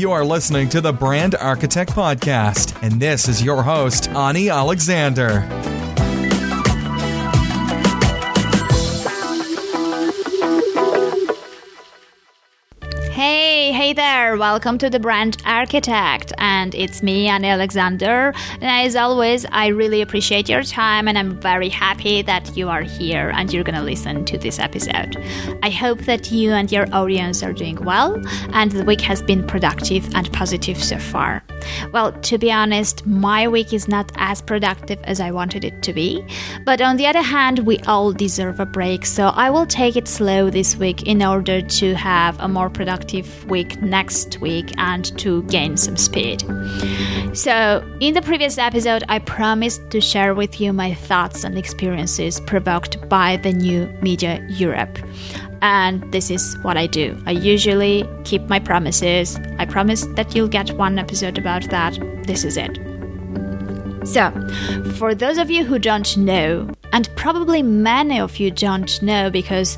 You are listening to the Brand Architect Podcast, and this is your host, Ani Alexander. Hey, hey there, welcome to the Brand Architect, and it's me, Ani Alexander. And as always, I really appreciate your time, and I'm very happy that you are here and you're gonna listen to this episode. I hope that you and your audience are doing well, and the week has been productive and positive so far. Well, to be honest, my week is not as productive as I wanted it to be, but on the other hand, we all deserve a break, so I will take it slow this week in order to have a more productive week next week and to gain some speed. So, in the previous episode, I promised to share with you my thoughts and experiences provoked by the new Media Europe. And this is what I do. I usually keep my promises. I promise that you'll get one episode about that. This is it. So, for those of you who don't know, and probably many of you don't know because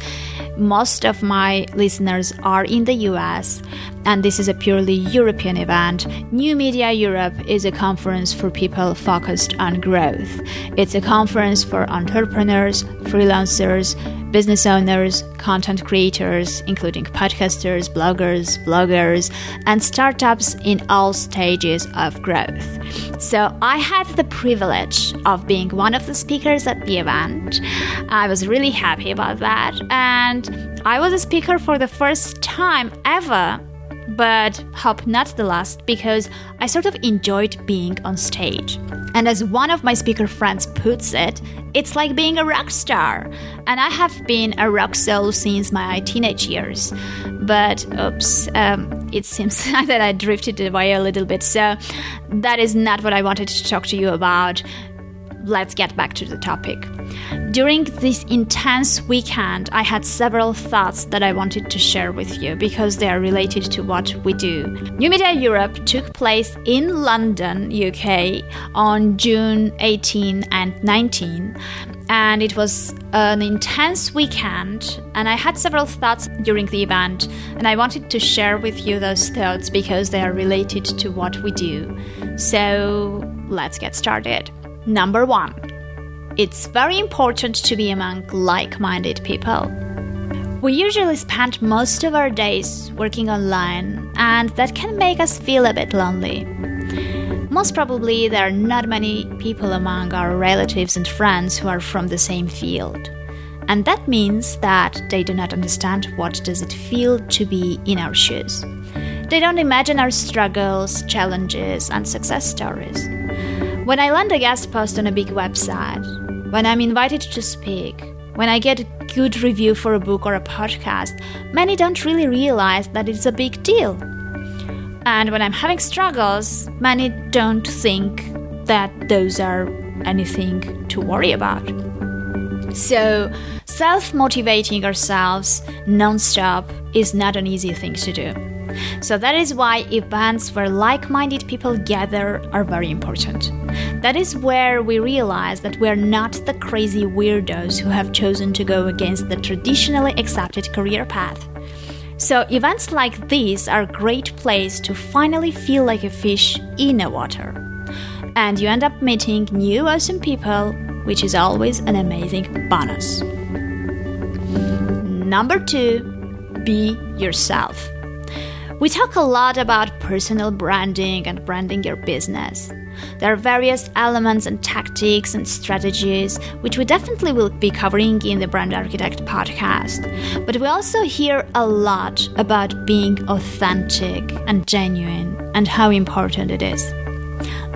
most of my listeners are in the US, and this is a purely European event. New Media Europe is a conference for people focused on growth. It's a conference for entrepreneurs, freelancers, business owners, content creators, including podcasters, bloggers, vloggers, and startups in all stages of growth. So, I had the privilege of being one of the speakers at the event. I was really happy about that, and I was a speaker for the first time ever but hope not the last because I sort of enjoyed being on stage. And as one of my speaker friends puts it, it's like being a rock star. And I have been a rock soul since my teenage years. But oops, um, it seems that I drifted away a little bit. So that is not what I wanted to talk to you about let's get back to the topic. During this intense weekend, I had several thoughts that I wanted to share with you because they are related to what we do. New Media Europe took place in London, UK on June 18 and 19 and it was an intense weekend and i had several thoughts during the event and i wanted to share with you those thoughts because they are related to what we do so let's get started Number one, it's very important to be among like minded people. We usually spend most of our days working online, and that can make us feel a bit lonely. Most probably, there are not many people among our relatives and friends who are from the same field. And that means that they do not understand what does it feel to be in our shoes. They don't imagine our struggles, challenges, and success stories. When I land a guest post on a big website, when I'm invited to speak, when I get a good review for a book or a podcast, many don't really realize that it's a big deal. And when I'm having struggles, many don't think that those are anything to worry about. So, self motivating ourselves non stop is not an easy thing to do. So that is why events where like minded people gather are very important. That is where we realize that we're not the crazy weirdos who have chosen to go against the traditionally accepted career path. So, events like these are a great place to finally feel like a fish in the water. And you end up meeting new awesome people, which is always an amazing bonus. Number two, be yourself. We talk a lot about personal branding and branding your business. There are various elements and tactics and strategies which we definitely will be covering in the Brand Architect podcast. But we also hear a lot about being authentic and genuine and how important it is.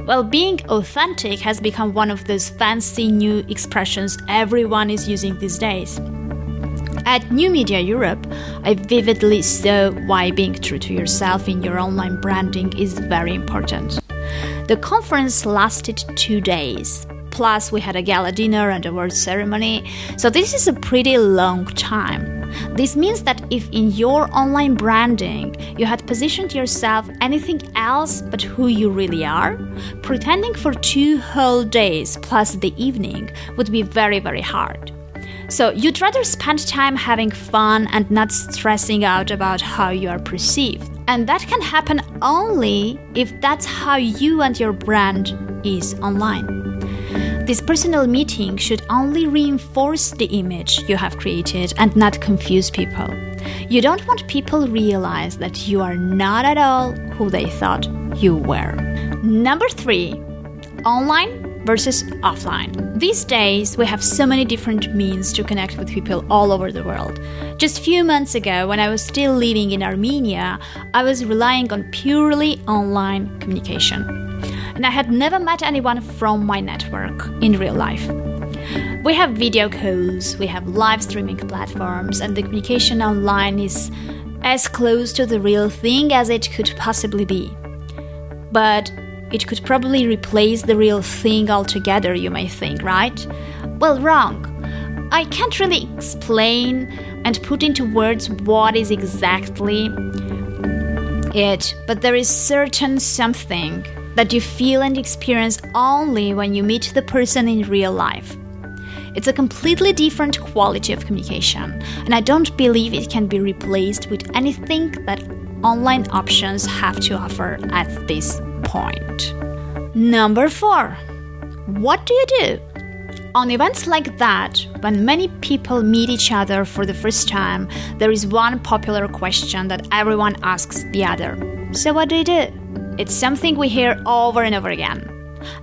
Well, being authentic has become one of those fancy new expressions everyone is using these days. At New Media Europe, I vividly saw why being true to yourself in your online branding is very important. The conference lasted two days. Plus, we had a gala dinner and award ceremony, so this is a pretty long time. This means that if in your online branding you had positioned yourself anything else but who you really are, pretending for two whole days plus the evening would be very, very hard. So you'd rather spend time having fun and not stressing out about how you are perceived. And that can happen only if that's how you and your brand is online. This personal meeting should only reinforce the image you have created and not confuse people. You don't want people realize that you are not at all who they thought you were. Number 3, online versus offline. These days, we have so many different means to connect with people all over the world. Just few months ago, when I was still living in Armenia, I was relying on purely online communication and I had never met anyone from my network in real life. We have video calls, we have live streaming platforms, and the communication online is as close to the real thing as it could possibly be. But it could probably replace the real thing altogether, you may think, right? Well, wrong. I can't really explain and put into words what is exactly it, but there is certain something that you feel and experience only when you meet the person in real life. It's a completely different quality of communication, and I don't believe it can be replaced with anything that online options have to offer at this point. Number four, what do you do? On events like that, when many people meet each other for the first time, there is one popular question that everyone asks the other. So, what do you do? It's something we hear over and over again.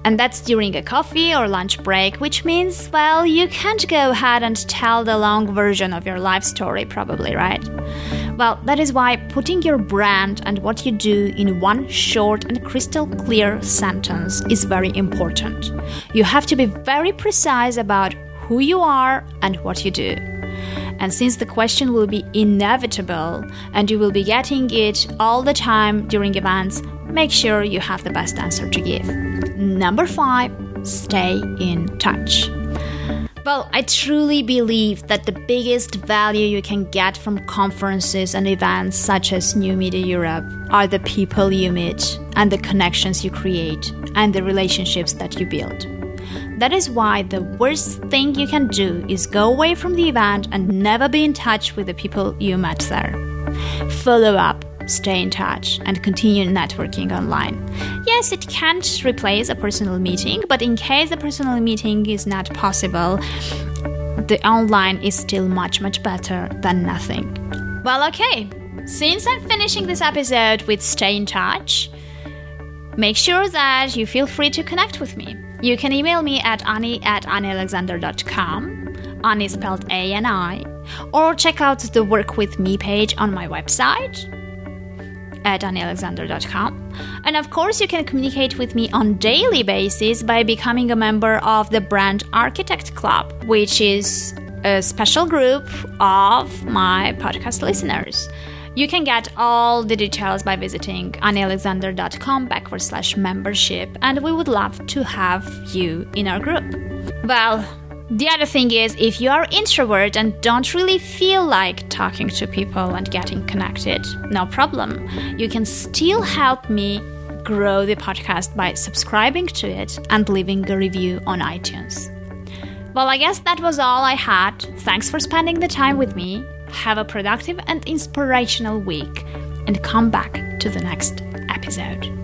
And that's during a coffee or lunch break, which means, well, you can't go ahead and tell the long version of your life story, probably, right? Well, that is why putting your brand and what you do in one short and crystal clear sentence is very important. You have to be very precise about who you are and what you do. And since the question will be inevitable and you will be getting it all the time during events, make sure you have the best answer to give. Number five, stay in touch. Well, I truly believe that the biggest value you can get from conferences and events such as New Media Europe are the people you meet and the connections you create and the relationships that you build. That is why the worst thing you can do is go away from the event and never be in touch with the people you met there. Follow up stay in touch, and continue networking online. Yes, it can't replace a personal meeting, but in case a personal meeting is not possible, the online is still much, much better than nothing. Well, okay, since I'm finishing this episode with Stay in Touch, make sure that you feel free to connect with me. You can email me at ani at anialexander.com, Ani spelled A N I, or check out the Work With Me page on my website, at anialexander.com. And of course, you can communicate with me on daily basis by becoming a member of the Brand Architect Club, which is a special group of my podcast listeners. You can get all the details by visiting anialexander.com backward slash membership, and we would love to have you in our group. Well, the other thing is, if you are introvert and don't really feel like talking to people and getting connected, no problem. You can still help me grow the podcast by subscribing to it and leaving a review on iTunes. Well, I guess that was all I had. Thanks for spending the time with me. Have a productive and inspirational week, and come back to the next episode.